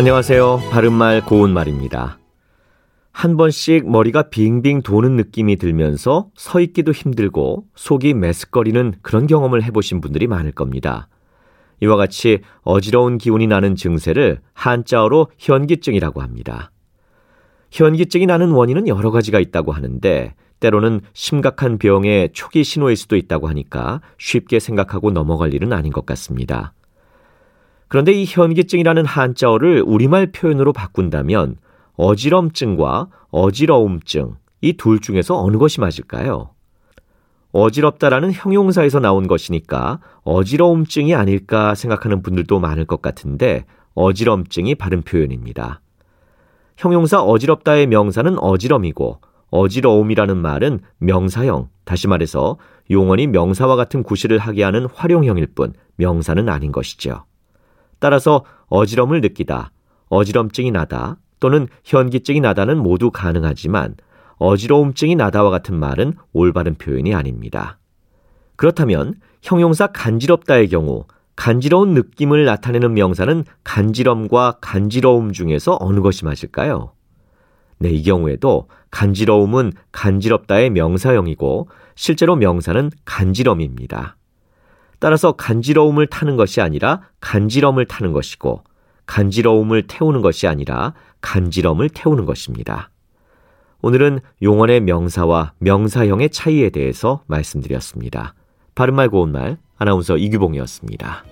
안녕하세요. 바른말 고운말입니다. 한 번씩 머리가 빙빙 도는 느낌이 들면서 서 있기도 힘들고 속이 메스꺼리는 그런 경험을 해보신 분들이 많을 겁니다. 이와 같이 어지러운 기운이 나는 증세를 한자어로 현기증이라고 합니다. 현기증이 나는 원인은 여러 가지가 있다고 하는데 때로는 심각한 병의 초기 신호일 수도 있다고 하니까 쉽게 생각하고 넘어갈 일은 아닌 것 같습니다. 그런데 이 현기증이라는 한자어를 우리말 표현으로 바꾼다면 어지럼증과 어지러움증 이 둘 중에서 어느 것이 맞을까요? 어지럽다라는 형용사에서 나온 것이니까 어지러움증이 아닐까 생각하는 분들도 많을 것 같은데 어지럼증이 바른 표현입니다. 형용사 어지럽다의 명사는 어지럼이고 어지러움이라는 말은 명사형, 다시 말해서 용언이 명사와 같은 구실을 하게 하는 활용형일 뿐 명사는 아닌 것이죠. 따라서 어지럼을 느끼다, 어지럼증이 나다 또는 현기증이 나다는 모두 가능하지만 어지러움증이 나다와 같은 말은 올바른 표현이 아닙니다. 그렇다면 형용사 간지럽다의 경우 간지러운 느낌을 나타내는 명사는 간지럼과 간지러움 중에서 어느 것이 맞을까요? 네, 이 경우에도 간지러움은 간지럽다의 명사형이고 실제로 명사는 간지럼입니다. 따라서 간지러움을 타는 것이 아니라 간지럼을 타는 것이고 간지러움을 태우는 것이 아니라 간지럼을 태우는 것입니다. 오늘은 용언의 명사와 명사형의 차이에 대해서 말씀드렸습니다. 바른말 고운말 아나운서 이규봉이었습니다.